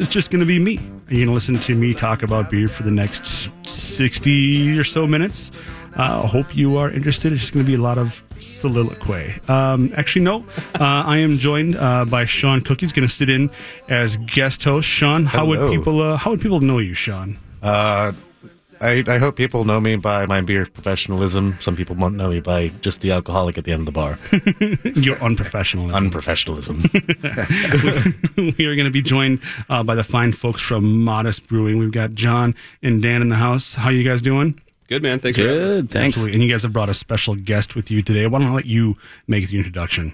it's just going to be me. You're going to listen to me talk about beer for the next 60 or so minutes. I uh, hope you are interested. It's just going to be a lot of soliloquy. Um, actually, no. Uh, I am joined uh, by Sean Cook. He's going to sit in as guest host. Sean, how Hello. would people uh, how would people know you, Sean? I, I hope people know me by my beer professionalism. Some people won't know me by just the alcoholic at the end of the bar. Your unprofessionalism. Unprofessionalism. we are going to be joined uh, by the fine folks from Modest Brewing. We've got John and Dan in the house. How you guys doing? Good man, thanks. For having us. Good, thanks. Absolutely. And you guys have brought a special guest with you today. Why don't I let you make the introduction?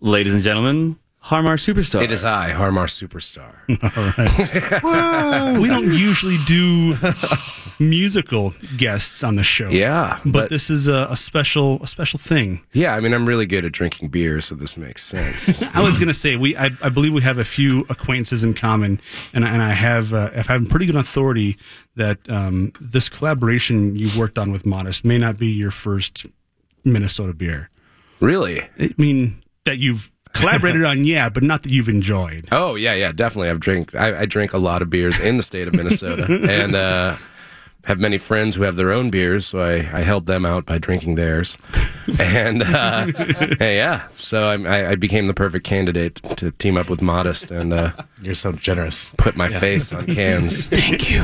Ladies and gentlemen, Harmar Superstar. It is I, Harmar Superstar. we don't usually do musical guests on the show. Yeah, But, but, this is a, a special a special thing. yeah, I mean, I'm really good at drinking beer, so this makes sense. I was going to say we I, I believe we have a few acquaintances in common, and and I have uh, if I have pretty good authority that um, this collaboration you've worked on with Modest may not be your first Minnesota beer. really? I mean that you've collaborated on, yeah, but not that you've enjoyed. Oh yeah, yeah, definitely. I've drink. I, I drink a lot of beers in the state of Minnesota, and uh, have many friends who have their own beers, so I, I help them out by drinking theirs. And uh, hey, yeah, so I, I, I became the perfect candidate to team up with Modest and uh, You're so generous. put my face on cans. Thank you.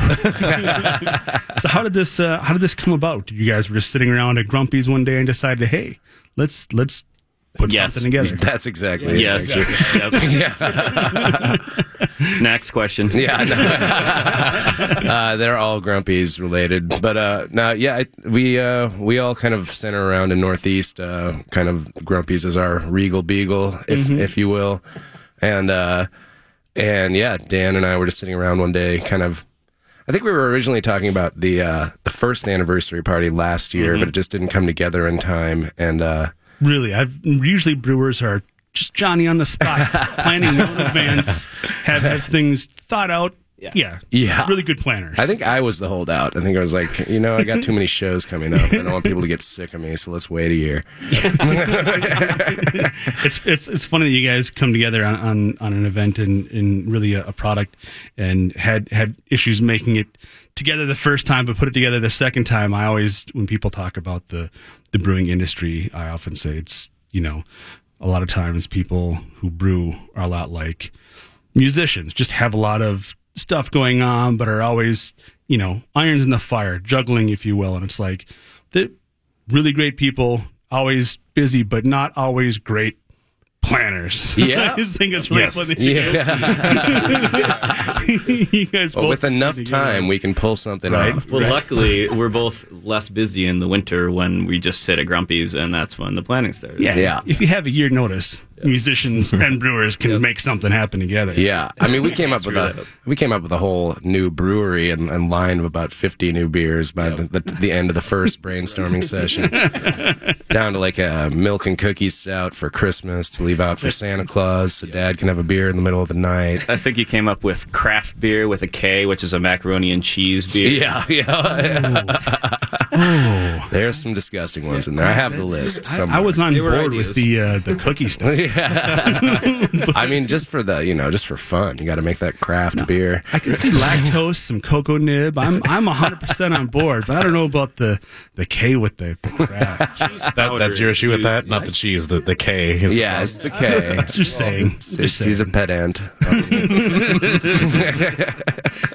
So how did this uh, how did this come about? You guys were just sitting around at Grumpy's one day and decided, hey, let's let's put Yes. something together. That's exactly it, yes. actually. Yep. Next question. Yeah, no. uh, they're all grumpies related, but uh, now, yeah, I, we uh, we all kind of center around in Northeast. Uh, kind of grumpies as our regal beagle, if if you will, and uh, and yeah, Dan and I were just sitting around one day, kind of. I think we were originally talking about the uh, the first anniversary party last year, but it just didn't come together in time, and. Really, I've usually brewers are just Johnny on the spot, planning in advance, have have things thought out. Yeah, Yeah. really good planners. I think I was the holdout. I think I was like, you know, I got too many shows coming up. I don't want people to get sick of me, so let's wait a year. it's it's it's funny that you guys come together on on, on an event and, and really a, a product and had had issues making it together the first time but put it together the second time i always when people talk about the the brewing industry i often say it's you know a lot of times people who brew are a lot like musicians just have a lot of stuff going on but are always you know irons in the fire juggling if you will. And it's like the really great people always busy but not always great planners Yeah. i just think it's really Yes. funny Yeah. you guys But both with enough come together. time, we can pull something Right. off. Well, luckily, we're both less busy in the winter when we just sit at Grumpy's, and that's when the planning starts. yeah, Yeah. if you have a year notice musicians and brewers can make something happen together Yeah, I mean, we came up with a up. we came up with a whole new brewery and, and line of about fifty new beers by the, the, the end of the first brainstorming session. Down to like a milk and cookies stout for Christmas to leave out for Santa Claus, so Dad can have a beer in the middle of the night. I think you came up with craft beer with a K, which is a macaroni and cheese beer. Yeah, yeah. There's some disgusting ones in there. I have the list. I, I was on They were board with the uh, the cookie stuff Yeah. I mean, just for the you know, just for fun, you got to make that craft beer. I can see lactose, some cocoa nib. I'm I'm 100 percent on board, but I don't know about the the K with the, the crap. That, that's your issue with that? Not the cheese, the, the K. Is the Yeah, it's the K. Just saying. Just he's a saying. pedant.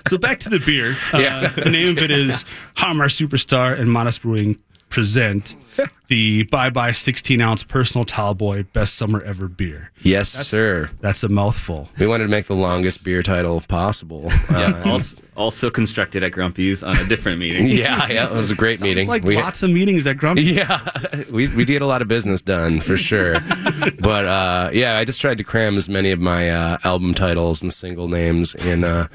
So back to the beer. Uh, Yeah. the name of it is Harmar Superstar and Modest Brewing present the Bye Bye 16 ounce personal Tallboy best summer ever beer. Yes, sir. That's a mouthful. We wanted to make the longest beer title possible. Yeah, Uh, also, also constructed at Grumpy's on a different meeting. yeah, yeah, it was a great meeting. It's like We- lots of meetings at Grumpy's. yeah, we we did a lot of business done for sure. but uh, yeah, I just tried to cram as many of my uh, album titles and single names in uh,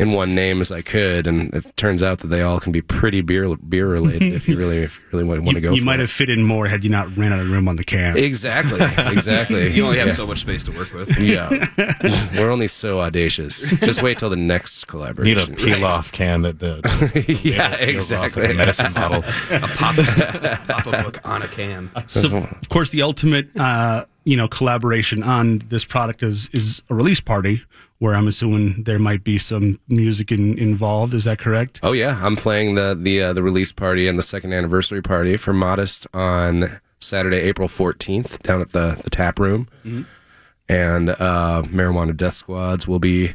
in one name as I could, and it turns out that they all can be pretty beer beer related if you really if you really want, want to go. you for might it. have fit in more had you not ran out of room on the can. exactly exactly. You only have yeah. so much space to work with. Yeah, we're only so audacious. Just wait till the next collaboration. Need collaboration. a peel off can that the yeah, peels off exactly. like a medicine bottle. A pop, pop a book on a can. So, of course, the ultimate, uh, you know, collaboration on this product is is a release party where I'm assuming there might be some music in, involved. Is that correct? Oh yeah, I'm playing the the uh, the release party and the second anniversary party for Modest on Saturday, April 14th, down at the the tap room, and uh, Marijuana Death Squads will be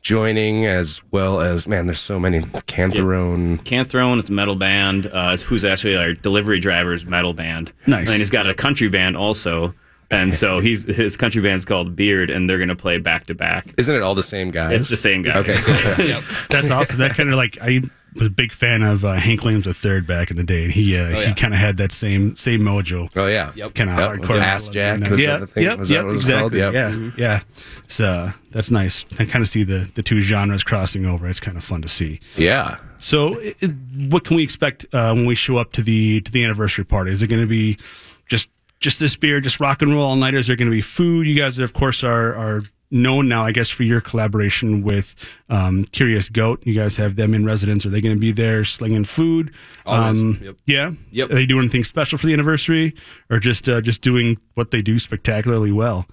joining as well as man. There's so many Cantharone. Canthrone, it's a metal band. Uh, who's actually our delivery driver's metal band. Nice. And he's got a country band also. And so he's his country band's called Beard, and they're going to play back to back. Isn't it all the same guys? It's the same guy. Okay. Yep. That's awesome. That kind of like I was a big fan of uh, Hank Williams III back in the day, and he uh, he yeah. kind of had that same same mojo. Oh yeah. Yep. Kind of Yep, hardcore. Assjack you know? yeah, that? Yep, Was yep, what it was called? exactly. Yep. Yeah, yeah. So uh, that's nice. I kind of see the the two genres crossing over. It's kind of fun to see. Yeah. So, it, it- what can we expect uh, when we show up to the to the anniversary party? Is it going to be just just this beer, just rock and roll all night? Is there going to be food? You guys, of course, are are known now, I guess, for your collaboration with um, Curious Goat. You guys have them in residence. Are they going to be there slinging food? Always. Yep. Yeah. Yep. Are they doing anything special for the anniversary, or just uh, just doing what they do spectacularly well?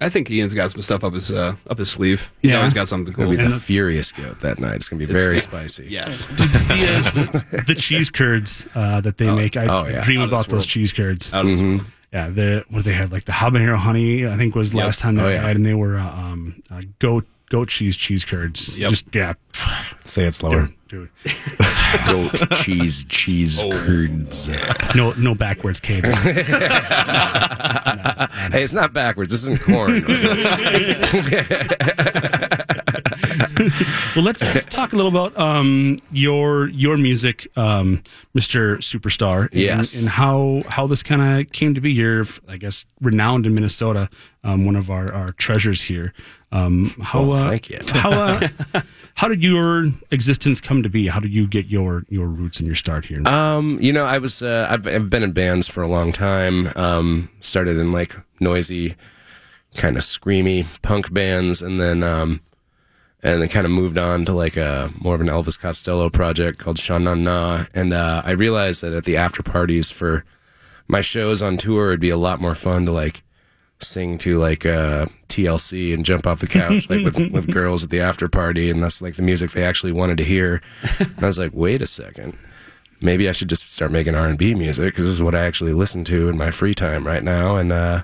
I think Ian's got some stuff up his uh, up his sleeve. He's Yeah. always got something cool. It'll be the the- furious goat that night. It's gonna be very spicy. yes. the, uh, the cheese curds uh, that they make. I oh, yeah. dream Out about those cheese curds. Out of this world. Yeah, the what do they have like the habanero honey. I think was Yep. last time they Oh, yeah. had, and they were uh, um, uh, goat goat cheese cheese curds. Yep. Just yeah, Say it slower. dude, Goat cheese cheese curds. no no backwards cable. Hey, it's not backwards. This isn't corn. well, let's, let's talk a little about um, your your music, um, Mister Superstar. And, Yes. and how how this kind of came to be. You're, I guess, renowned in Minnesota, um, one of our, our treasures here. Um, how uh, thank you. how uh, how did your existence come to be? How did you get your your roots and your start here? Um, you know, I was uh, I've, I've been in bands for a long time. Um, started in like noisy, kind of screamy punk bands, and then um, and then kind of moved on to like a more of an Elvis Costello project called Sean Na Na. And uh, I realized that at the after parties for my shows on tour, it'd be a lot more fun to like sing to like uh, TLC and jump off the couch like with with girls at the after party, and that's like the music they actually wanted to hear. And I was like, wait a second maybe I should just start making R and B music because this is what I actually listen to in my free time right now, and uh,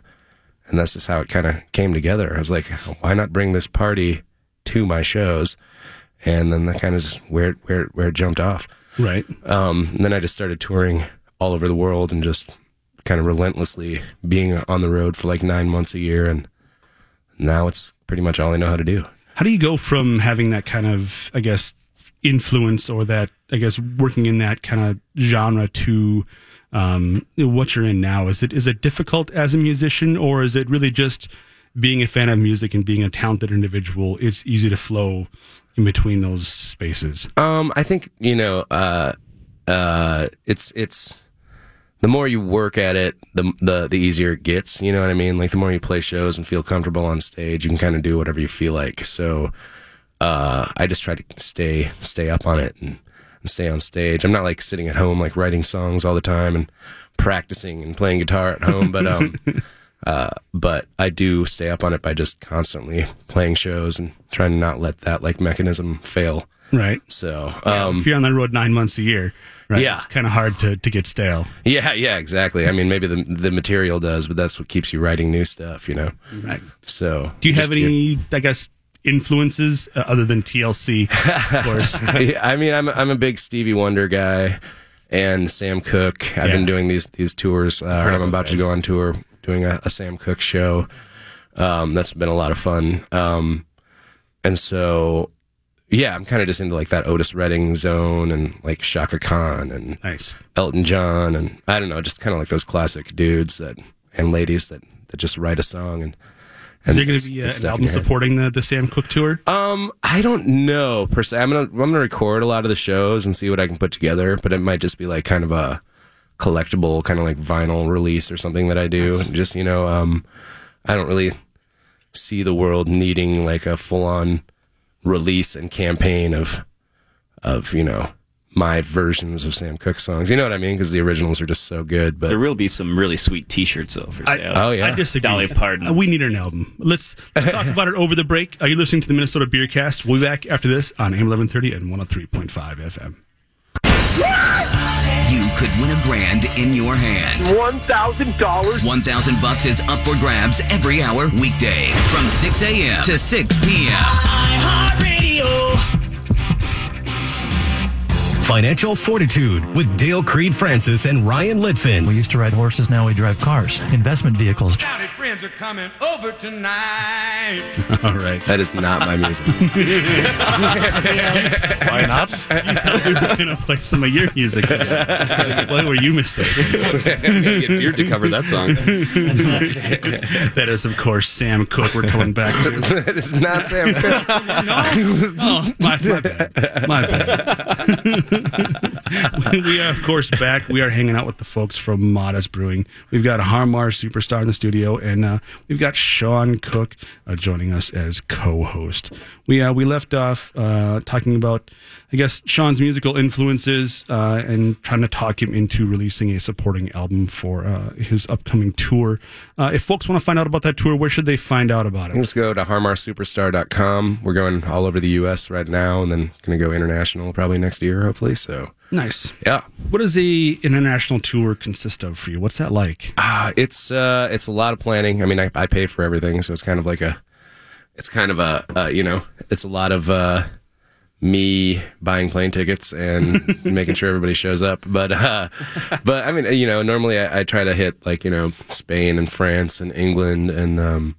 and that's just how it kind of came together. I was like, why not bring this party to my shows? And then that kind of just where where where it jumped off. right. Um, and then I just started touring all over the world and just kind of relentlessly being on the road for like nine months a year, and now it's pretty much all I know how to do. How do you go from having that kind of, I guess, influence or that, I guess, working in that kind of genre to um, what you're in now? Is it is it difficult as a musician, or is it really just being a fan of music and being a talented individual? It's easy to flow in between those spaces. Um, I think you know, uh, uh, it's it's the more you work at it, the the the easier it gets. You know what I mean? Like the more you play shows and feel comfortable on stage, you can kind of do whatever you feel like. So, uh, I just try to stay stay up on it and, and stay on stage. I'm not like sitting at home like writing songs all the time and practicing and playing guitar at home, but um. Uh, but I do stay up on it by just constantly playing shows and trying to not let that like mechanism fail. Right. So, um, if you're on the road nine months a year, right? Yeah. It's kind of hard to, to get stale. yeah, yeah, exactly. I mean, maybe the the material does, but that's what keeps you writing new stuff, you know. Right. So, Do you just have any, I guess, influences uh, other than TLC, of course? Yeah, I mean, I'm I'm a big Stevie Wonder guy, and Sam Cooke. I've Yeah. been doing these these tours. Uh, I'm about to go on tour doing a, a Sam Cooke show. Um, that's been a lot of fun. Um, and so, yeah, I'm kind of just into like that Otis Redding zone and like Chaka Khan and nice. Elton John and I don't know, just kind of like those classic dudes that and ladies that that just write a song and. Is and there going to be uh, an album supporting the, the Sam Cooke tour? Um, I don't know per se. I'm gonna I'm gonna record a lot of the shows and see what I can put together, but it might just be like kind of a collectible, kind of like vinyl release or something that I do. And just you know, um, I don't really see the world needing like a full on release and campaign of of you know my versions of Sam Cooke songs. You know what I mean? Because the originals are just so good. But There will be some really sweet T-shirts though for I- sale. oh yeah, I disagree. Dolly Parton. Uh, we need an album. Let's, let's talk about it over the break. Are you listening to the Minnesota Beer Cast? We'll be back after this on AM 1130 and 103.5 FM. You could win a grand in your hand. One thousand dollars. 1000 bucks is up for grabs every hour weekdays from 6 a.m. to 6 p.m. Financial Fortitude with Dale Creed Francis and Ryan Litfin. We used to ride horses, now we drive cars, investment vehicles. friends are coming over tonight. All right. that is not my music. Why not? we were going to play some of your music. Why were you mistaken? Get Beard to cover that song. That is, of course, Sam Cooke. We're coming back to. that is not Sam Cooke. Oh, my, my bad. My bad. we are, of course, back. We are hanging out with the folks from Modest Brewing. We've got Harmar Superstar in the studio, and uh, we've got Sean Cook uh, joining us as co-host. We uh, we left off uh, talking about, I guess, Sean's musical influences uh, and trying to talk him into releasing a supporting album for uh, his upcoming tour. Uh, if folks want to find out about that tour, where should they find out about it? Just go to harmarsuperstar.com. We're going all over the U.S. right now, and then going to go international probably next year, hopefully. So, Nice. yeah, What does the international tour consist of for you? What's that like? uh, it's uh, it's a lot of planning. I mean, I, I pay for everything, so it's kind of like a, it's kind of a, uh, you know, it's a lot of uh, me buying plane tickets and making sure everybody shows up. But, uh, but I mean, you know, normally I, I try to hit like you know Spain and France and England and. um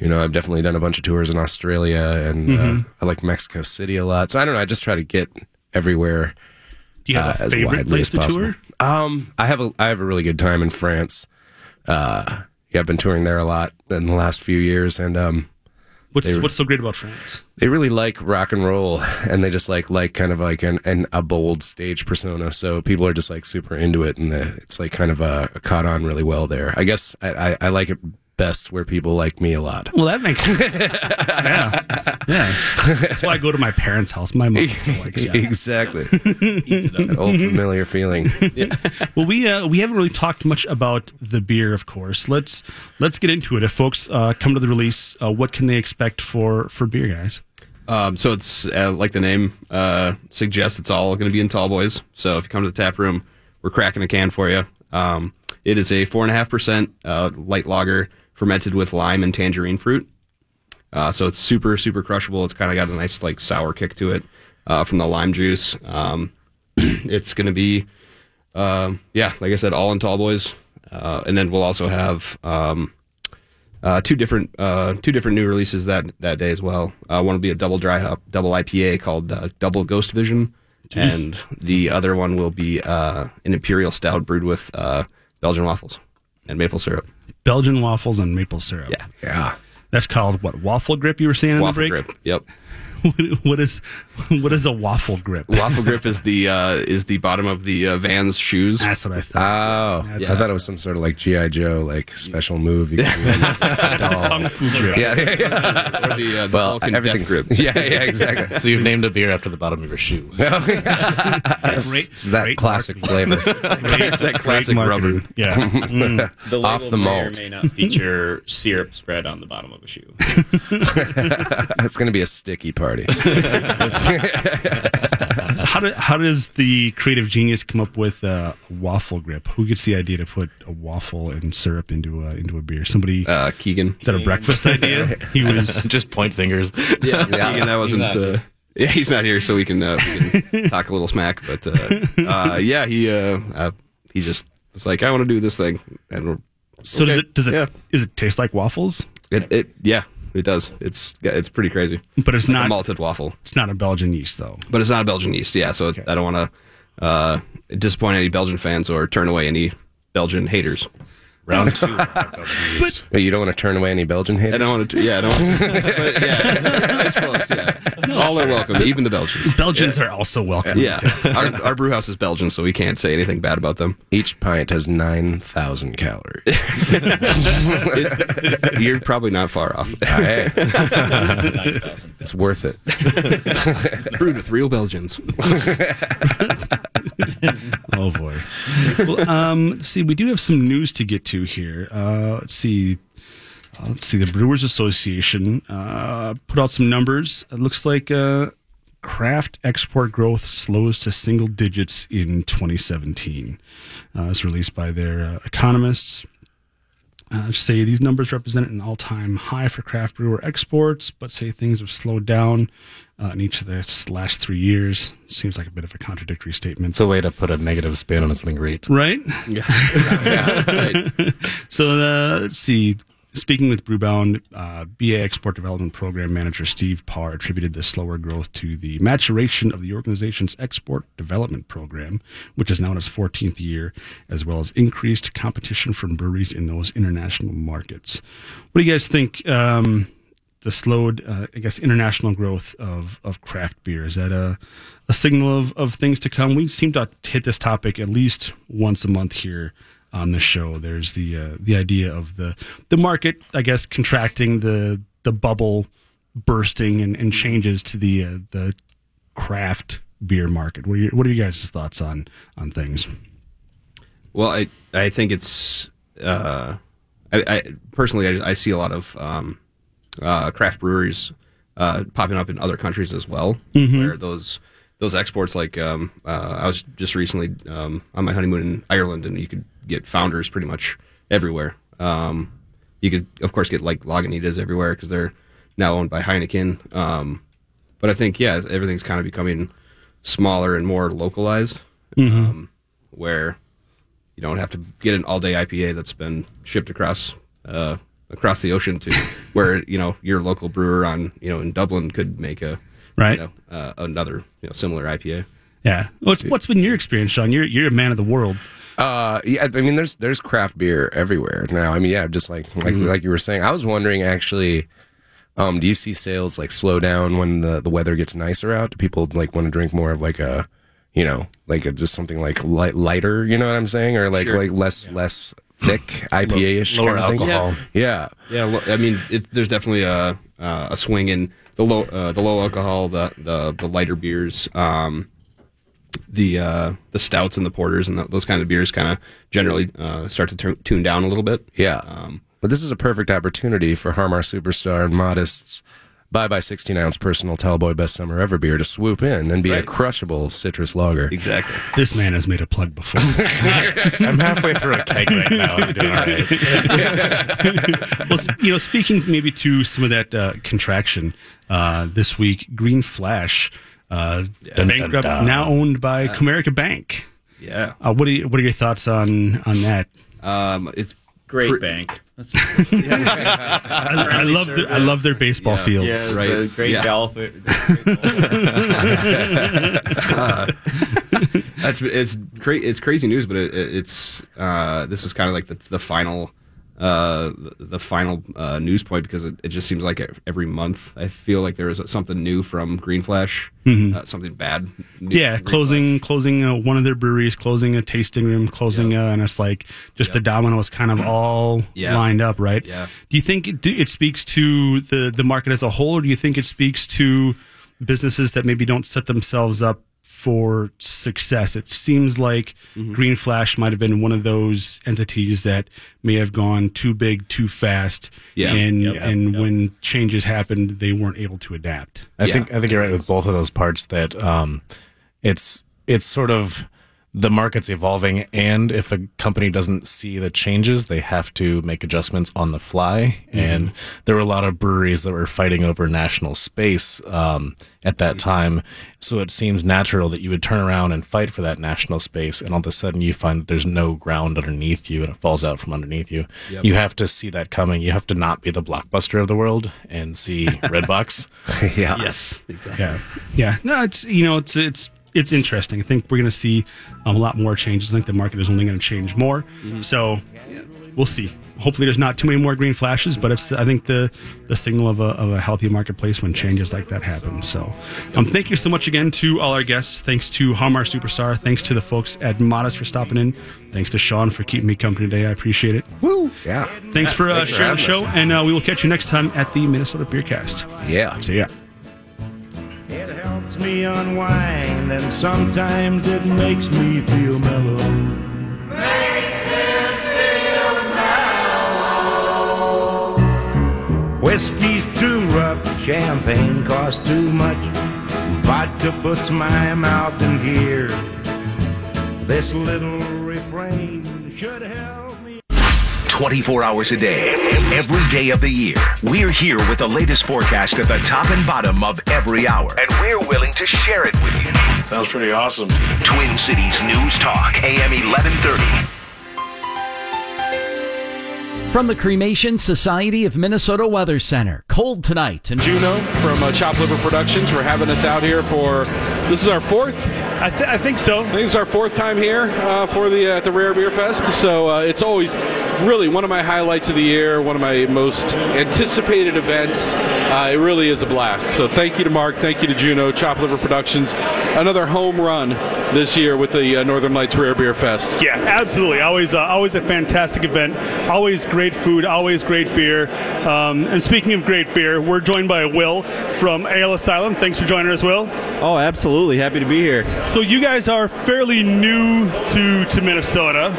you know, I've definitely done a bunch of tours in Australia and uh, I like Mexico City a lot. So I don't know. I just try to get everywhere Do you have uh, a favorite place to tour? Um, I have a I have a really good time in France. Uh, yeah, I've been touring there a lot in the last few years, and um, What's what's so great about France? they really like rock and roll, and they just like like kind of like an, an a bold stage persona. So people are just like super into it, and the, it's like kind of uh, caught on really well there. I guess I, I, I like it best where people like me a lot. Well, that makes sense. yeah, yeah. That's why I go to my parents' house. My mom still likes me. exactly, That old familiar feeling. Well, we uh, we haven't really talked much about the beer, of course. Let's let's get into it. If folks uh, come to the release, uh, what can they expect for for beer, guys? Um, so it's uh, like the name uh, suggests, it's all going to be in tall boys. So if you come to the tap room, we're cracking a can for you. Um, it is a four and a half percent uh, light lager fermented with lime and tangerine fruit. Uh, so it's super super crushable. It's kind of got a nice like sour kick to it uh, from the lime juice. Um, it's going to be um, yeah, like I said, all in tall boys, uh, and then we'll also have um, uh, two different uh, two different new releases that that day as well. Uh, one will be a double dry hop, double IPA called uh, Double Ghost Vision, and the other one will be uh, an imperial stout brewed with uh, Belgian waffles and maple syrup. Belgian waffles and maple syrup. Yeah, Yeah. That's called what? Waffle grip. You were saying in waffle the break. grip. Yep, what is what is a waffle grip? waffle grip is the uh, is the bottom of the uh, Vans shoes. That's what I thought. Oh, That's I thought it was some sort of like GI Joe like special move. You can do on this doll. Kung fu grip. yeah, yeah, yeah. Or the, uh, the Well, Vulcan everything death grip. Yeah, yeah, exactly. So you've named a beer after the bottom of your shoe. Great, It's that great classic marketing. flavor. Great, that classic great rubber. Yeah. Mm. The Off label the may or malt. may not feature syrup spread on the bottom of a shoe. it's going to be a sticky party. So how, do, how does the creative genius come up with uh, a waffle grip? Who gets the idea to put a waffle and syrup into a, into a beer? Somebody Uh, Keegan. is that a breakfast idea? He was Just point fingers. Yeah, Keegan. That wasn't. Uh, yeah, he's not here, so we can, uh, we can talk a little smack. But uh, uh, yeah, he uh, uh, he just was like, I want to do this thing, and we're, so. Does it does it yeah. does it taste like waffles? it, it yeah, it does. It's it's pretty crazy. But it's Like not a malted waffle, it's not a Belgian yeast though. but it's not a Belgian yeast. Yeah, so I don't want to uh, disappoint any Belgian fans or turn away any Belgian haters. Round two. hot But you don't want to turn away any Belgian haters. I don't want to. Yeah, I don't. but yeah, I suppose. Yeah, all are welcome, even the Belgians. Belgians are also welcome. Yeah, our, our brew house is Belgian, so we can't say anything bad about them. Each pint has nine thousand calories. You're probably not far off. Hey, it's worth it. Brewed with real Belgians. Oh boy. well, um, see, we do have some news to get to here. Uh, let's see. Uh, let's see. The Brewers Association uh, put out some numbers. It looks like uh, craft export growth slows to single digits in 2017. Uh, it's released by their uh, economists. Uh, say these numbers represent an all-time high for craft brewer exports, but say things have slowed down uh, in each of the last three years. Seems like a bit of a contradictory statement. It's a way to put a negative spin on something great. Right? Yeah, right. So uh, let's see. Speaking with Brewbound, uh, BA Export Development Program Manager Steve Parr attributed the slower growth to the maturation of the organization's export development program, which is now in its 14th year, as well as increased competition from breweries in those international markets. What do you guys think? Um, the slowed, uh, I guess, international growth of, of craft beer is that a, a signal of, of things to come? We seem to hit this topic at least once a month here on the show. There's the uh, the idea of the the market, I guess, contracting, the the bubble bursting, and, and changes to the uh, the craft beer market. What are your, what are you guys' thoughts on on things? Well, I I think it's uh, I, I personally I, I see a lot of um, uh, craft breweries uh, popping up in other countries as well, where those those exports like um, uh, I was just recently um, on my honeymoon in Ireland, and you could get founders pretty much everywhere. Um, you could of course get like Lagunitas everywhere because they're now owned by Heineken. Um, but I think yeah, everything's kind of becoming smaller and more localized, um, where you don't have to get an all day IPA that's been shipped across uh, across the ocean to where you know your local brewer on you know in Dublin could make a Right. you know, uh, another you know similar IPA. Yeah. What's what's been your experience, Sean? You're you're a man of the world. Uh, yeah, I mean, there's there's craft beer everywhere now. I mean, yeah, just like like like you were saying, I was wondering actually, um, do you see sales like slow down when the the weather gets nicer out? Do people like want to drink more of like a, you know, like a, just something like light, lighter? You know what I'm saying, or like like less less thick IPA ish Lower kind of alcohol. Yeah. Yeah, lo- I mean, it, there's definitely a uh, a swing in the low uh, the low alcohol, the the, the lighter beers, um, the uh, the stouts and the porters and the, those kind of beers kind of generally uh, start to tu- tune down a little bit. Yeah. Um, but this is a perfect opportunity for Harmar Superstar and Modest's Bye Bye 16 ounce personal Tallboy Best Summer Ever beer to swoop in and be a crushable citrus lager. exactly. This man has made a plug before. I'm halfway through a keg right now. I'm doing all right. well, you know, speaking maybe to some of that uh, contraction uh, this week, Green Flash, uh, Dun, bankrupt, dun, dun. now owned by Comerica Bank. Yeah. Uh, what are you, what are your thoughts on on that? Um, it's Great Pre- bank. That's- I, I love the, I love their baseball fields. yeah, right. the great Yeah. golf. That's it's cra- it's crazy news, but it, it- it's uh, this is kind of like the the final uh, the, final uh, news point because it, it just seems like every month I feel like there is something new from Green Flash, uh, something bad. new Mm-hmm. Yeah, from Green closing closing uh, one of their breweries, closing a tasting room, closing, uh, and it's like just the dominoes kind of all Yeah. lined up, right? Yeah. Do you think it, it speaks to the the market as a whole, or do you think it speaks to businesses that maybe don't set themselves up for success? It seems like Mm-hmm. Green Flash might have been one of those entities that may have gone too big, too fast, Yeah. and Yep. and when changes happened, they weren't able to adapt. I Yeah. think I think you're right with both of those parts. That um, it's it's sort of the market's evolving, and if a company doesn't see the changes, they have to make adjustments on the fly. And there were a lot of breweries that were fighting over national space um, at that time. So it seems natural that you would turn around and fight for that national space, and all of a sudden you find that there's no ground underneath you, and it falls out from underneath you. You have to see that coming. You have to not be the blockbuster of the world and see Redbox. yeah. Yes, exactly. Yeah, yeah. No, it's you know it's it's it's interesting. I think we're going to see um, a lot more changes. I think the market is only going to change more. So we'll see. Hopefully, there's not too many more green flashes, but it's I think the the signal of a, of a healthy marketplace when changes like that happen. So, um, thank you so much again to all our guests. Thanks to Harmar Superstar. Thanks to the folks at Modest for stopping in. Thanks to Sean for keeping me company today. I appreciate it. Woo! Yeah. Thanks for uh, Thanks for sharing the show, us. and uh, we will catch you next time at the Minnesota Beer Cast. Yeah. See ya. It helps me unwind, and sometimes it makes me feel mellow. Makes him feel mellow. Whiskey's too rough, champagne costs too much. Vodka puts my mouth in gear. This little refrain should help. 24 hours a day, every day of the year. We're here with the latest forecast at the top and bottom of every hour, and we're willing to share it with you. Sounds pretty awesome. Twin Cities News Talk, AM 1130. From the Cremation Society of Minnesota Weather Center. Cold tonight. And Juno from uh, Chop Liver Productions for having us out here for this is our fourth. I, th- I think so. I think it's our fourth time here uh, for the uh, the Rare Beer Fest. So uh, it's always really one of my highlights of the year, one of my most anticipated events. Uh, it really is a blast. So thank you to Mark, thank you to Juno, Chop Liver Productions, another home run this year with the uh, Northern Lights Rare Beer Fest. Yeah, absolutely. Always, uh, always a fantastic event. Always great food. Always great beer. Um, and speaking of great beer, we're joined by Will from Ale Asylum. Thanks for joining us, Will. Oh, absolutely. Happy to be here. So you guys are fairly new to to Minnesota.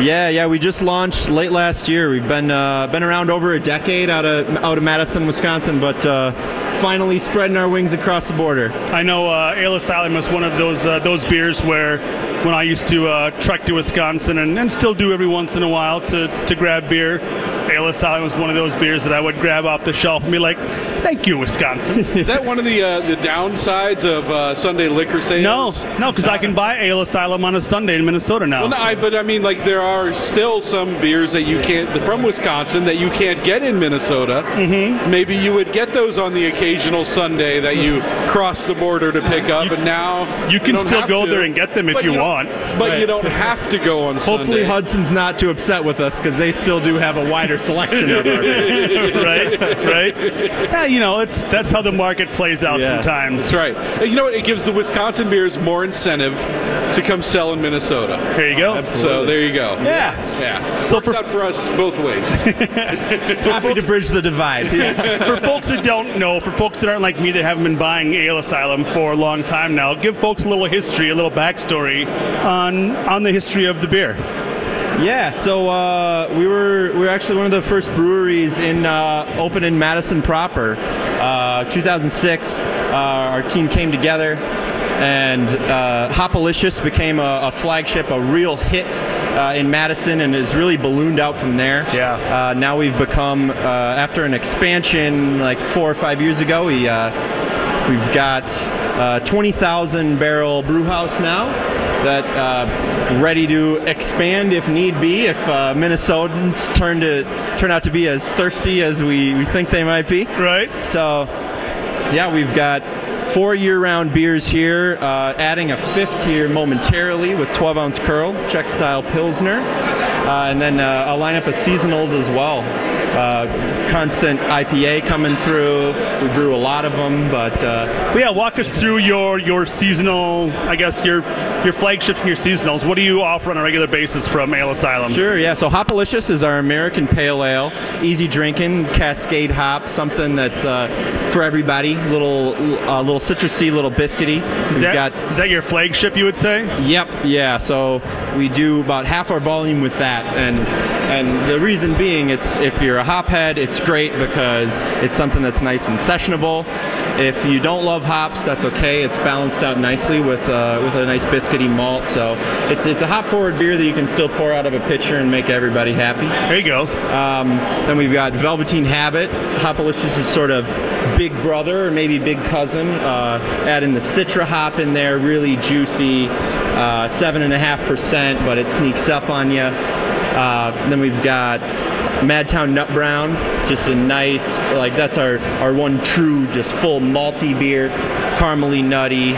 Yeah, yeah. We just launched late last year. We've been uh, been around over a decade out of out of Madison, Wisconsin, but uh, finally spreading our wings across the border. I know uh, Ale Asylum is one of those uh, those beers where when I used to uh, trek to Wisconsin and, and still do every once in a while to, to grab beer, Ale Asylum was one of those beers that I would grab off the shelf and be like, "Thank you, Wisconsin." Is that one of the uh, the downsides of uh, Sunday liquor sales? No, no, because I can buy Ale Asylum on a Sunday in Minnesota now. Well, no, I, but I mean, like there are still some beers that you can't from Wisconsin that you can't get in Minnesota. Mm-hmm. Maybe you would get those on the occasional Sunday that you cross the border to pick up, and now you can don't still go to. there and get them if But you want. But you don't have to go on Sunday. Hopefully, Sunday. Hudson's not too upset with us because they still do have a wider selection of our right, right. Yeah, you know, it's that's how the market plays out Yeah. sometimes. That's right. You know what? It gives the Wisconsin beers more incentive to come sell in Minnesota. There you go. Oh, so there you go. Yeah. Yeah. So Works for- out for us both ways. Happy to bridge the divide. for folks that don't know, for folks that aren't like me that haven't been buying Ale Asylum for a long time now, give folks a little history, a little backstory on on the history of the beer. Yeah, so uh, we were we were actually one of the first breweries in uh, open in Madison proper. Uh, 2006, uh, our team came together, and uh, Hopalicious became a, a flagship, a real hit uh, in Madison, and has really ballooned out from there. Yeah. Uh, now we've become uh, after an expansion like four or five years ago. We uh, we've got uh, 20,000 barrel brew house now that uh, ready to expand if need be if uh, Minnesotans turn to turn out to be as thirsty as we, we think they might be. Right. So yeah, we've got four year-round beers here, uh, adding a fifth here momentarily with 12 ounce curl, Czech style pilsner, uh, and then uh, a lineup of seasonals as well. Uh, constant IPA coming through. We brew a lot of them, but uh, Well, yeah, walk us through your your seasonal, I guess your your flagships and your seasonals. What do you offer on a regular basis from Ale Asylum? Sure, yeah. So Hopalicious is our American pale ale, easy drinking, Cascade hop, something that's uh, for everybody. Little, uh, little citrusy, little biscuity. Is We've that, got is that your flagship? You would say? Yep, yeah. So we do about half our volume with that, and and the reason being, it's if you're a hophead, it's great because it's something that's nice and sessionable. If you don't love hops, that's okay. It's balanced out nicely with uh, with a nice biscuity malt. So it's it's a hop forward beer that you can still pour out of a pitcher and make everybody happy. There you go. Um, then we've got Velveteen Habit. Hopalicious is sort of big brother or maybe big cousin. Uh, adding the Citra hop in there, really juicy, uh, seven and a half percent, but it sneaks up on you. Uh, then we've got Madtown Nut Brown, just a nice, like that's our, our one true, just full malty beer, caramely nutty,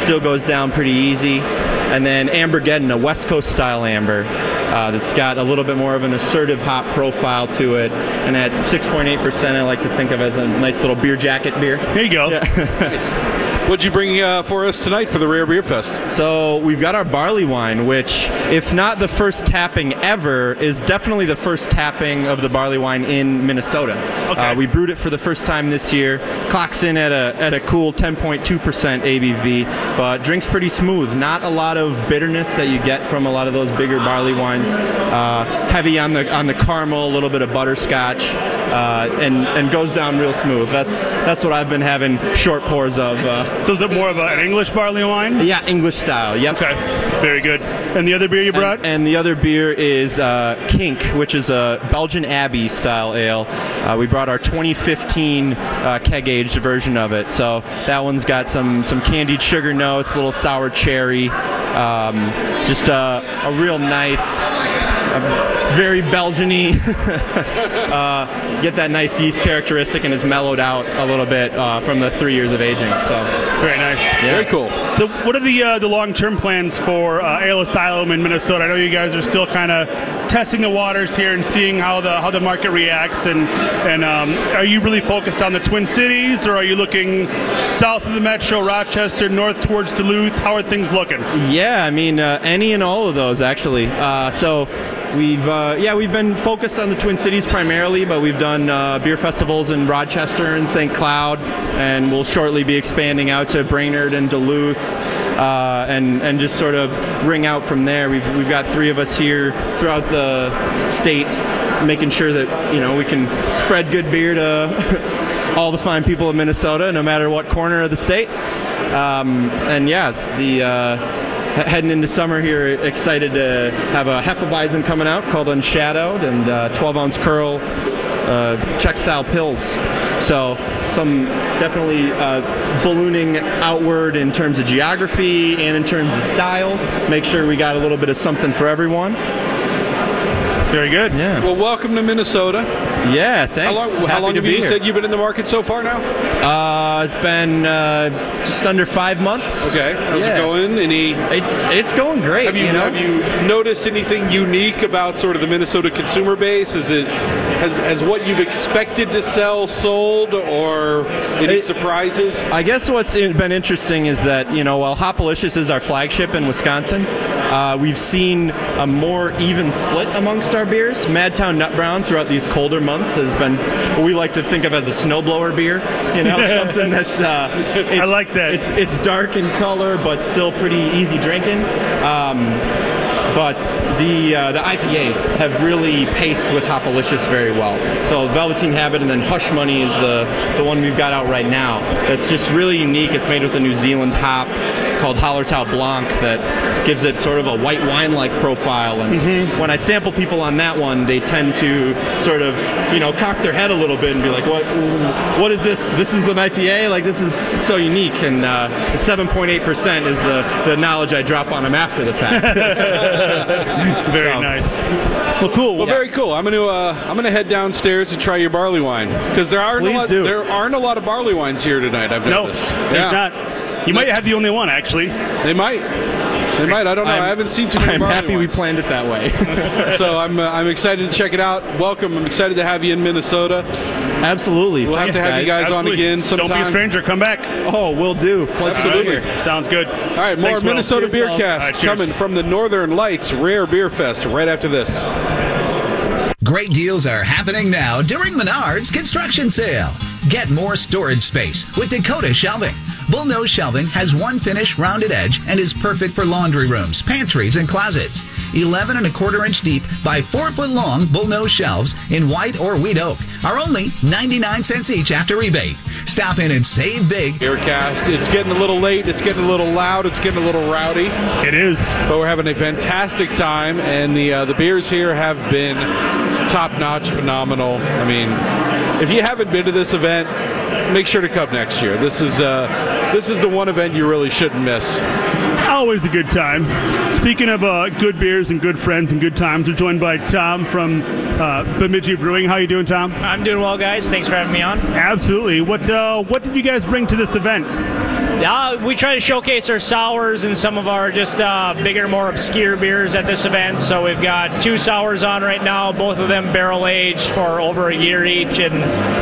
still goes down pretty easy. And then Ambergeddon, a West Coast style amber. uh, that's got a little bit more of an assertive hop profile to it. And at 6.8%, I like to think of as a nice little beer jacket beer. There you go. nice. What'd you bring uh, for us tonight for the Rare Beer Fest? So we've got our barley wine, which, if not the first tapping ever, is definitely the first tapping of the barley wine in Minnesota. Okay. Uh, we brewed it for the first time this year. Clocks in at a at a cool 10.2% ABV, but drinks pretty smooth. Not a lot of bitterness that you get from a lot of those bigger barley wines. Uh, heavy on the on the caramel, a little bit of butterscotch, uh, and and goes down real smooth. That's that's what I've been having short pours of. Uh, So is it more of a, an English barley wine? yeah, English style. Yep. Okay, very good. And the other beer you brought? And, and the other beer is uh, Kink, which is a Belgian Abbey style ale. Uh, we brought our 2015 uh, keg aged version of it. So that one's got some some candied sugar notes, a little sour cherry, um, just a, a real nice. Very Belgian-y. uh, get that nice yeast characteristic and is mellowed out a little bit uh, from the three years of aging. So Very nice. Very cool. So, what are the uh, the long term plans for uh, Ale Asylum in Minnesota? I know you guys are still kind of testing the waters here and seeing how the how the market reacts. And and um, are you really focused on the Twin Cities, or are you looking south of the metro, Rochester, north towards Duluth? How are things looking? Yeah, I mean uh, any and all of those actually. Uh, so we've uh, yeah we've been focused on the Twin Cities primarily, but we've done uh, beer festivals in Rochester and St. Cloud, and we'll shortly be expanding out to Brainerd and Duluth. Uh, and and just sort of ring out from there. We've we've got three of us here throughout the state, making sure that you know we can spread good beer to all the fine people of Minnesota, no matter what corner of the state. Um, and yeah, the uh, heading into summer here, excited to have a Hefeweizen coming out called Unshadowed and uh, 12 ounce curl uh, Czech style pills. So some definitely uh, ballooning outward in terms of geography and in terms of style. Make sure we got a little bit of something for everyone. Very good. Yeah. Well, welcome to Minnesota. Yeah, thanks. How long, how long have you here. said you've been in the market so far now? Uh, it's been uh, just under five months. Okay. How's Yeah. it going? Any? It's it's going great. Have you, you know? have you noticed anything unique about sort of the Minnesota consumer base? Is it has has what you've expected to sell sold, or any It- surprises? I guess what's been interesting is that you know while Hopalicious is our flagship in Wisconsin, uh, we've seen a more even split amongst our beers. Madtown Nut Brown throughout these colder months has been what we like to think of as a snowblower beer. You know, something that's uh, I like that. It's it's dark in color but still pretty easy drinking. Um, but the uh, the IPAs have really paced with Hopalicious very well. So Velveteen Habit and then Hush Money is the the one we've got out right now. That's just really unique. It's made with a New Zealand hop called Hallertau Blanc that gives it sort of a white wine-like profile. And when I sample people on that one, they tend to sort of you know cock their head a little bit and be like, "What? What is this? This is an IPA? Like this is so unique." And uh, 7.8% is the the knowledge I drop on them after the fact. Very So- nice. Well, cool. Well, very cool. I'm gonna uh, I'm gonna head downstairs to try your barley wine because there aren't a lot, do. there aren't a lot of barley wines here tonight. I've noticed. No, noticed. there's Yeah. not. You might have the only one actually. They might. They might. I don't know. I'm- I haven't seen too many I'm barley happy we planned it that way. so I'm uh, I'm excited to check it out. Welcome. I'm excited to have you in Minnesota. Absolutely. We'll have to have you guys on again sometime. Don't be a stranger. Come back. Oh, we'll do. Pleasure to be Absolutely. here. Sounds good. All right, more Thanks, Minnesota Cheers, Beer. Cast All right, cheers. coming from the Northern Lights Rare Beer Fest right after this. Great deals are happening now during Menards construction sale. Get more storage space with Dakota Shelving. Bullnose Shelving has one finish rounded edge and is perfect for laundry rooms, pantries, and closets. 11 and a quarter inch deep by 4 foot long bullnose shelves in white or wheat oak are only 99 cents each after rebate. Stop in and save big. Beercast. It's getting a little late. It's getting a little loud. It's getting a little rowdy. It is. But we're having a fantastic time, and the uh, the beers here have been top notch, phenomenal. I mean, if you haven't been to this event, make sure to come next year. This is uh, this is the one event you really shouldn't miss. Always a good time. Speaking of uh, good beers and good friends and good times, we're joined by Tom from uh, Bemidji Brewing. How you doing, Tom? I'm doing well, guys. Thanks for having me on. Absolutely. What uh, what did you guys bring to this event? Uh, Uh, we try to showcase our sours and some of our just uh, bigger, more obscure beers at this event. So we've got two sours on right now, both of them barrel aged for over a year each, and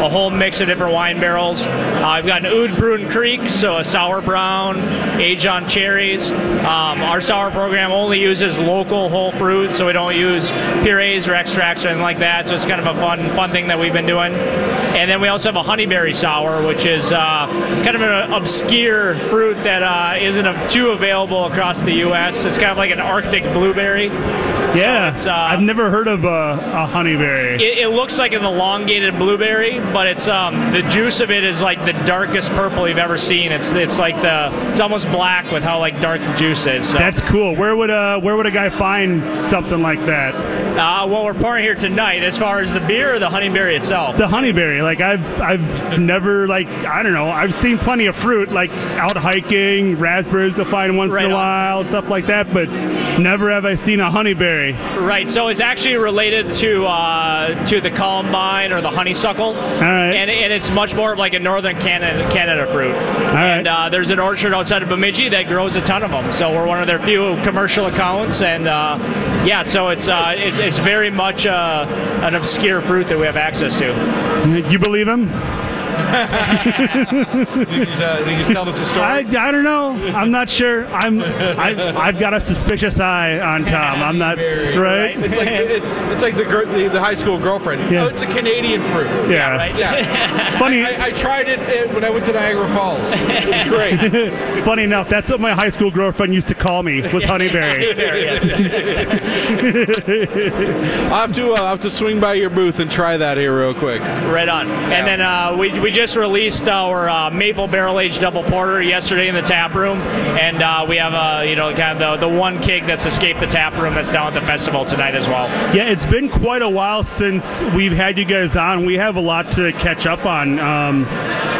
a whole mix of different wine barrels. Uh, I've got an Oud Bruin Kriek, so a sour brown, aged on cherries. Um, our sour program only uses local whole fruit, so we don't use purees or extracts or anything like that. So it's kind of a fun, fun thing that we've been doing. And then we also have a honeyberry sour, which is uh, kind of an obscure fruit that uh, isn't too available across the U.S. It's kind of like an Arctic blueberry. Yeah, it's, uh, I've never heard of a, a honeyberry. It, it looks like an elongated blueberry, but it's um, the juice of it is like the darkest purple you've ever seen. It's it's like the it's almost black with how like dark the juice is. So. That's cool. Where would a where would a guy find something like that? Uh, well, we're pouring here tonight. As far as the beer or the honeyberry itself, The honeyberry, like I've I've never like I don't know. I've seen plenty of fruit like out hiking, raspberries you'll find once Right in a on. while, stuff like that. But never have I seen a honeyberry. Right, so it's actually related to uh, to the columbine or the honeysuckle, and, and it's much more of like a northern Canada Canada fruit. And uh, there's an orchard outside of Bemidji that grows a ton of them. So we're one of their few commercial accounts, and uh, yeah, so it's, uh, it's it's very much uh, an obscure fruit that we have access to. You believe him? You just tell us a story. I, I don't know. I'm not sure. I'm I, I've got a suspicious eye on Tom. I'm not right. It's like it, it's like the, gir- the the high school girlfriend. Yeah. Oh, it's a Canadian fruit. Yeah. right. Yeah. Funny- I, I, I tried it uh, when I went to Niagara Falls. It was great. Funny enough, that's what my high school girlfriend used to call me was honeyberry. I'll have to uh, I'll have to swing by your booth and try that here real quick. Right on. And then uh, we, we just released our uh, maple barrel aged double porter yesterday in the tap room, and uh, we have uh, you know kind of the, the one keg that's escaped the tap room that's down at the festival tonight as well. Yeah, it's been quite a while since we've had you guys on. We have a lot to catch up on. Um,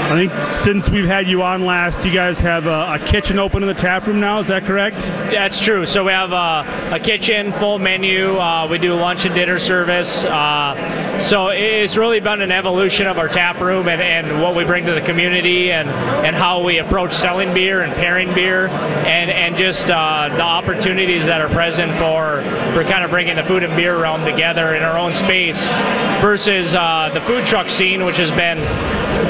I think since we've had you on last, you guys have a, a kitchen open in the tap room now. Is that correct? That's true. So we have uh, a kitchen, full menu. Uh, we do lunch and dinner service. Uh, so it's really been an evolution of our tap room and, and what we bring to the community and, and how we approach selling beer and pairing beer and, and just uh, the opportunities that are present for, for kind of bringing the food and beer realm together in our own space versus uh, the food truck scene, which has been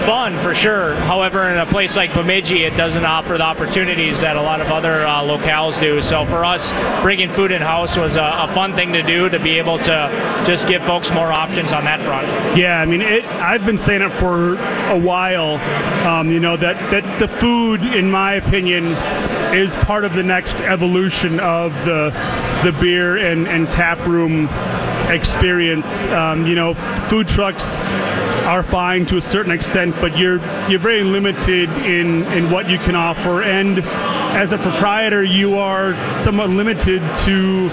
fun for sure. However, in a place like Bemidji, it doesn't offer the opportunities that a lot of other uh, locales do. So for us, bringing food in house was a, a fun thing to do to be able to just give folks more options on that front. Yeah, I mean, it, I've been saying it for a while. Um, you know that that the food, in my opinion, is part of the next evolution of the the beer and, and tap room experience. Um, you know, food trucks are fine to a certain extent, but you're you're very limited in in what you can offer, and as a proprietor, you are somewhat limited to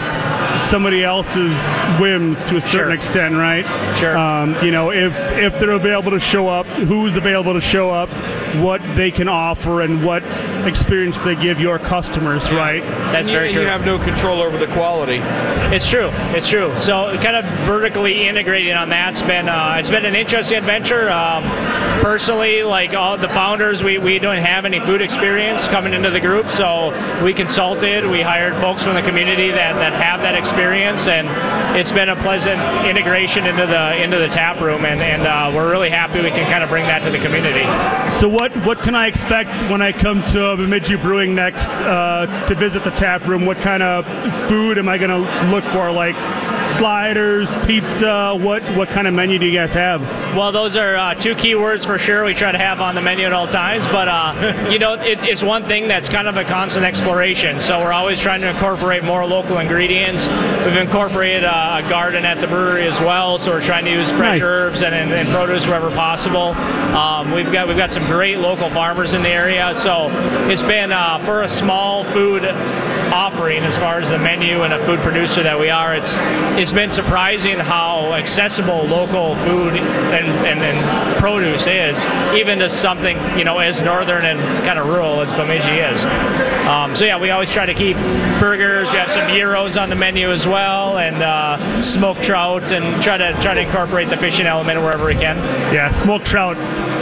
somebody else's whims to a certain extent, right? Sure. Um, you know, if if they're available to show up, who's available to show up, what they can offer, and what experience they give your customers, right? That's And you- very and true. You have no control over the quality. It's true. It's true. So kind of vertically integrating on that's been uh, it's been an interesting adventure. Um, personally, like all the founders, we, we don't have any food experience coming into the group, so we consulted. We hired folks from the community that, that have that experience, and it's been a pleasant integration into the into the tap room, and, and uh, we're really happy we can kind of bring that to the community. So what what can I expect when I come to Bemidji Brewing next uh, to visit the tap room? What kind of food am I going to look for? Like sliders, pizza. What what kind of menu do you guys have? Well, those are uh, two key words for sure we try to have on the menu at all times. But, uh, you know, it, it's one thing that's kind of a constant exploration. So we're always trying to incorporate more local ingredients. We've incorporated uh, a garden at the brewery as well. So we're trying to use fresh Nice. herbs and, and, and produce wherever possible. Um, we've got we've got some great local farmers in the area. So it's been uh, for a small food offering as far as the menu and a food producer that we are. It's it's been surprising how accessible local food and, and, and produce is, even to something you know as northern and kind of rural as Bemidji is. Um, so yeah, we always try to keep burgers. We have some gyros on the menu as well, and uh, smoked trout, and try to try to incorporate the fishing element wherever we can. Yeah, smoked trout.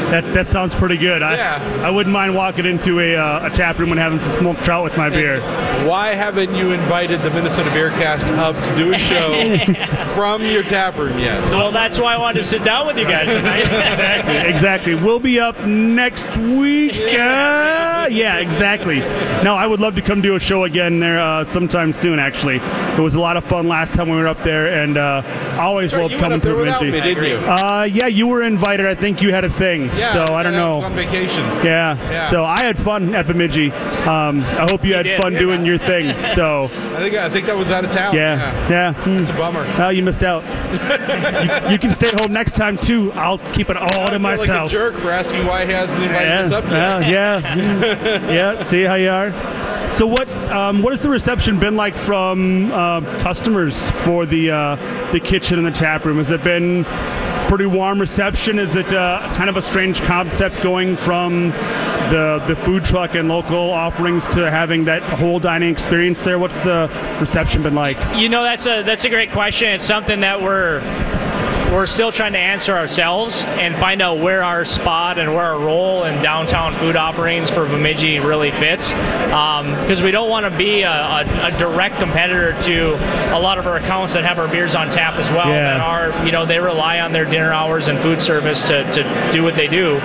That that sounds pretty good. I Yeah. I wouldn't mind walking into a uh, a tap room and having some smoked trout with my beer. Why haven't you invited the Minnesota Beercast up to do a show from your tap room yet? Well, that's why I wanted to sit down with you guys tonight. exactly, exactly. We'll be up next week. Uh, yeah, exactly. No, I would love to come do a show again there uh, sometime soon. Actually, it was a lot of fun last time we were up there, and uh, always That's right, love coming went up to without Bemidji. me, didn't you? Uh, yeah, you were invited. I think you had a thing, Yeah, so I don't yeah, I know. was on vacation. Yeah. Yeah. So I had fun at Bemidji. Um, I hope you had did. fun Yeah. doing your thing. So I think I think I was out of town. yeah, yeah. It's a bummer. Well, you missed out. you, you can stay home next time too. I'll keep it all I to feel myself. like a jerk for asking why he hasn't invited yeah, us up yet. well, yeah, yeah. See how you are. So what? Um, what has the reception been like from uh, customers for the uh, the kitchen and the tap room? Has it been pretty warm reception? Is it uh, kind of a strange concept going from the the food truck and local offerings to having that whole dining experience there? What's the reception been like? You know, that's a that's a great question. It's something that we're we're still trying to answer ourselves and find out where our spot and where our role in downtown food offerings for Bemidji really fits. Because we don't want to be a, a, a direct competitor to a lot of our accounts that have our beers on tap as well. Yeah. That are you know they rely on their dinner hours and food service to, to do what they do.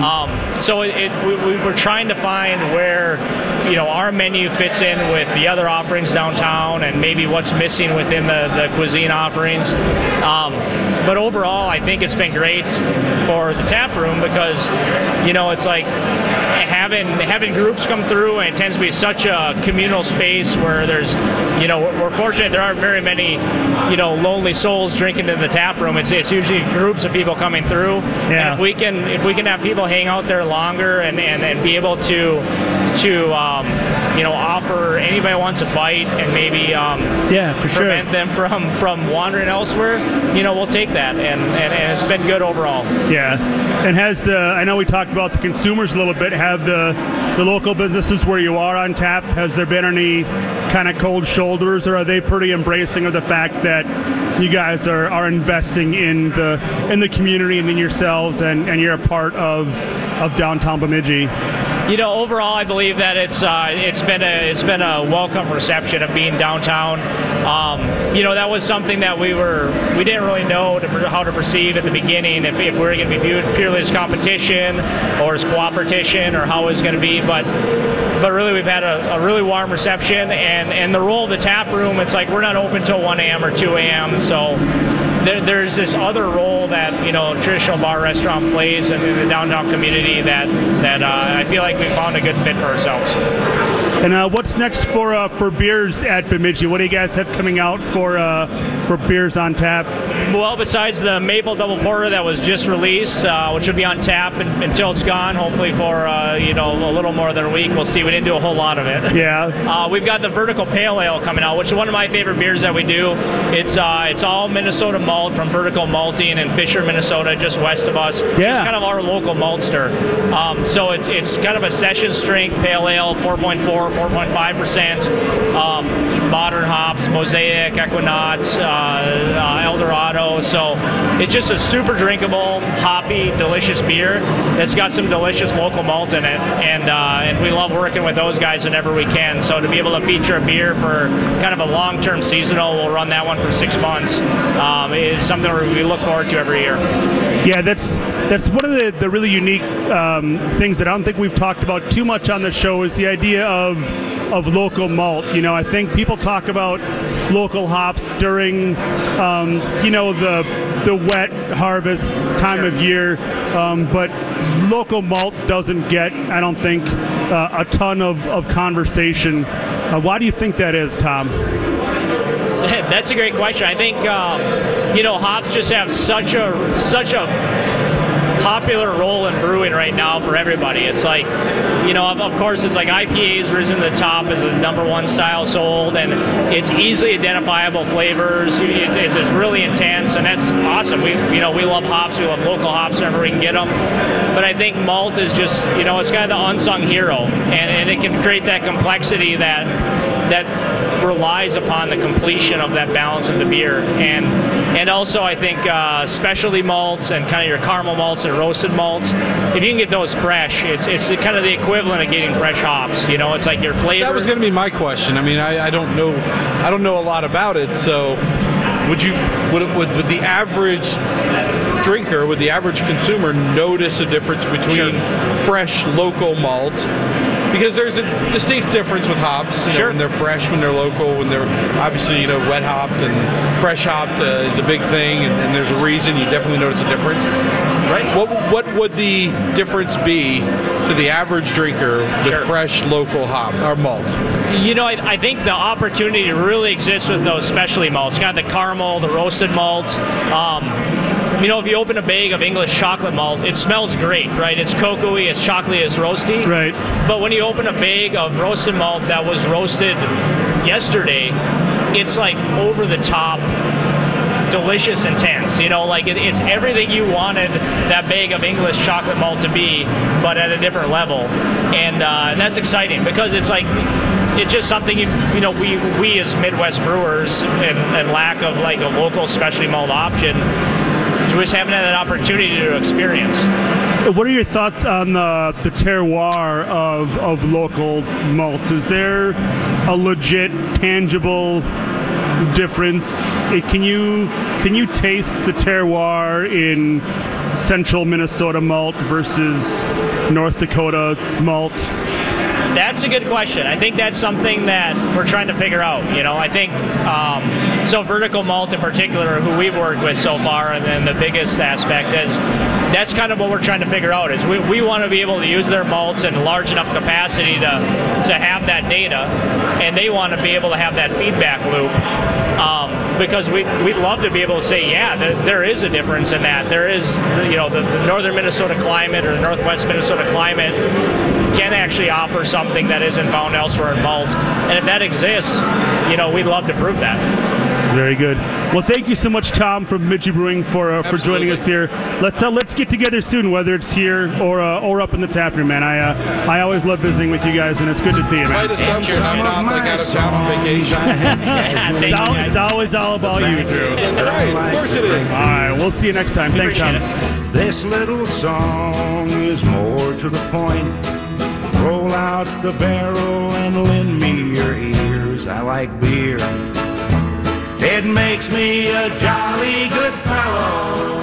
Um, so it, it, we, we we're trying to find where you know our menu fits in with the other offerings downtown and maybe what's missing within the, the cuisine offerings. Um, but overall, I think it's been great for the tap room because you know it's like having having groups come through and it tends to be such a communal space where there's you know we're, fortunate there aren't very many you know lonely souls drinking in the tap room it's, it's usually groups of people coming through Yeah. and if we can if we can have people hang out there longer and, and, and be able to to um, you know offer anybody wants a bite and maybe um, Yeah, for sure. prevent them from from wandering elsewhere you know we'll take that and, and, and it's been good overall Yeah, and has the I know we talked about the consumers a little bit. Have the the local businesses where you are on tap? Has there been any kind of cold shoulders, or are they pretty embracing of the fact that you guys are, are investing in the in the community and in yourselves, and, and you're a part of of downtown Bemidji? You know, overall, I believe that it's uh, it's been a it's been a welcome reception of being downtown. Um, you know, that was something that we were we didn't really know to, how to perceive at the beginning if, if we were going to be viewed purely as competition or as cooperation or how it was going to be, but but really we've had a, a really warm reception and and the role of the tap room it's like we're not open till 1 a.m. or 2 a.m. so there, there's this other role that you know traditional bar restaurant plays in, the downtown community that that uh, I feel like we found a good fit for ourselves. And uh, what's next for uh, for beers at Bemidji? What do you guys have coming out for uh, for beers on tap? Well, besides the maple double porter that was just released, uh, which will be on tap un- until it's gone, hopefully for uh, you know a little more than a week. We'll see. We didn't do a whole lot of it. Yeah. Uh, we've got the vertical pale ale coming out, which is one of my favorite beers that we do. It's uh, it's all Minnesota malt from Vertical Malting in Fisher, Minnesota, just west of us. It's Yeah. kind of our local maltster. Um, so it's it's kind of a session strength pale ale, 4.4, 4.5 percent. Um, modern hops, Mosaic, Equinox, uh, uh, Eldorado. So it's just a super drinkable, hoppy, delicious beer that's got some delicious local malt in it, and uh, and we love working with those guys whenever we can. So to be able to feature a beer for kind of a long-term seasonal, we'll run that one for six months. Um, is something we look forward to every year. Yeah, that's that's one of the, the really unique um, things that I don't think we've talked about too much on the show is the idea of of local malt. You know, I think people talk about local hops during um, you know the the wet harvest time of year, um, but local malt doesn't get I don't think uh, a ton of, of conversation. Uh, why do you think that is, Tom? That's a great question. I think um, you know hops just have such a such a popular role in brewing right now for everybody. It's like, you know, of, of course, it's like IPA's risen to the top as the number one style sold, and it's easily identifiable flavors. It- It's, it's really intense, and that's awesome. We, you know, we love hops. We love local hops whenever we can get them. But I think malt is just, you know, it's kind of the unsung hero, and, and it can create that complexity that that relies upon the completion of that balance of the beer and and also I think uh, specialty malts and kind of your caramel malts and roasted malts if you can get those fresh it's it's kind of the equivalent of getting fresh hops you know it's like your flavor That was going to be my question. I mean, I, I don't know, I don't know a lot about it. So, would you, would, would, would the average drinker, would the average consumer notice a difference between fresh local malt? Because there's a distinct difference with hops. You know, when they're fresh, when they're local, when they're obviously you know wet hopped and fresh hopped uh, is a big thing, and, and there's a reason you definitely notice a difference. Right. What what would the difference be to the average drinker with fresh local hop or malt? You know, I, I think the opportunity really exists with those specialty malts, kind of the caramel, the roasted malts. Um, you know, if you open a bag of English chocolate malt, it smells great, right? It's cocoa-y, it's chocolatey, it's roasty. Right. But when you open a bag of roasted malt that was roasted yesterday, it's like over the top delicious intense you know like it, it's everything you wanted that bag of english chocolate malt to be but at a different level and, uh, and that's exciting because it's like it's just something you, you know we we as midwest brewers and, and lack of like a local specialty malt option just haven't had that opportunity to experience What are your thoughts on the, the terroir of, of local malts? Is there a legit, tangible difference? It- can you can you taste the terroir in central Minnesota malt versus North Dakota malt? That's a good question. I think that's something that we're trying to figure out. You know, I think um, so. Vertical malt, in particular, who we've worked with so far, and then the biggest aspect is that's kind of what we're trying to figure out. Is we, we want to be able to use their malts in large enough capacity to to have that data, and they want to be able to have that feedback loop. Um, because we we'd love to be able to say, yeah, there, there is a difference in that. There is, you know, the, the northern Minnesota climate or the northwest Minnesota climate can actually offer something that isn't found elsewhere in malt. And if that exists, you know, we'd love to prove that. Very good. Well, thank you so much, Tom from Midgey Brewing, for uh, for joining us here. Let's uh, let's get together soon, whether it's here or uh, or up in the tap room, man. I uh, I always love visiting with you guys, and it's good to see you, man. Invite us I'm not like out of town on vacation. it's, al- it's always all about you, Drew. Right, of course it is. All right, we'll see you next time. Thanks, Tom. This little song is more to the point. Roll out the barrel and lend me your ears. I like beer. It makes me a jolly good fellow.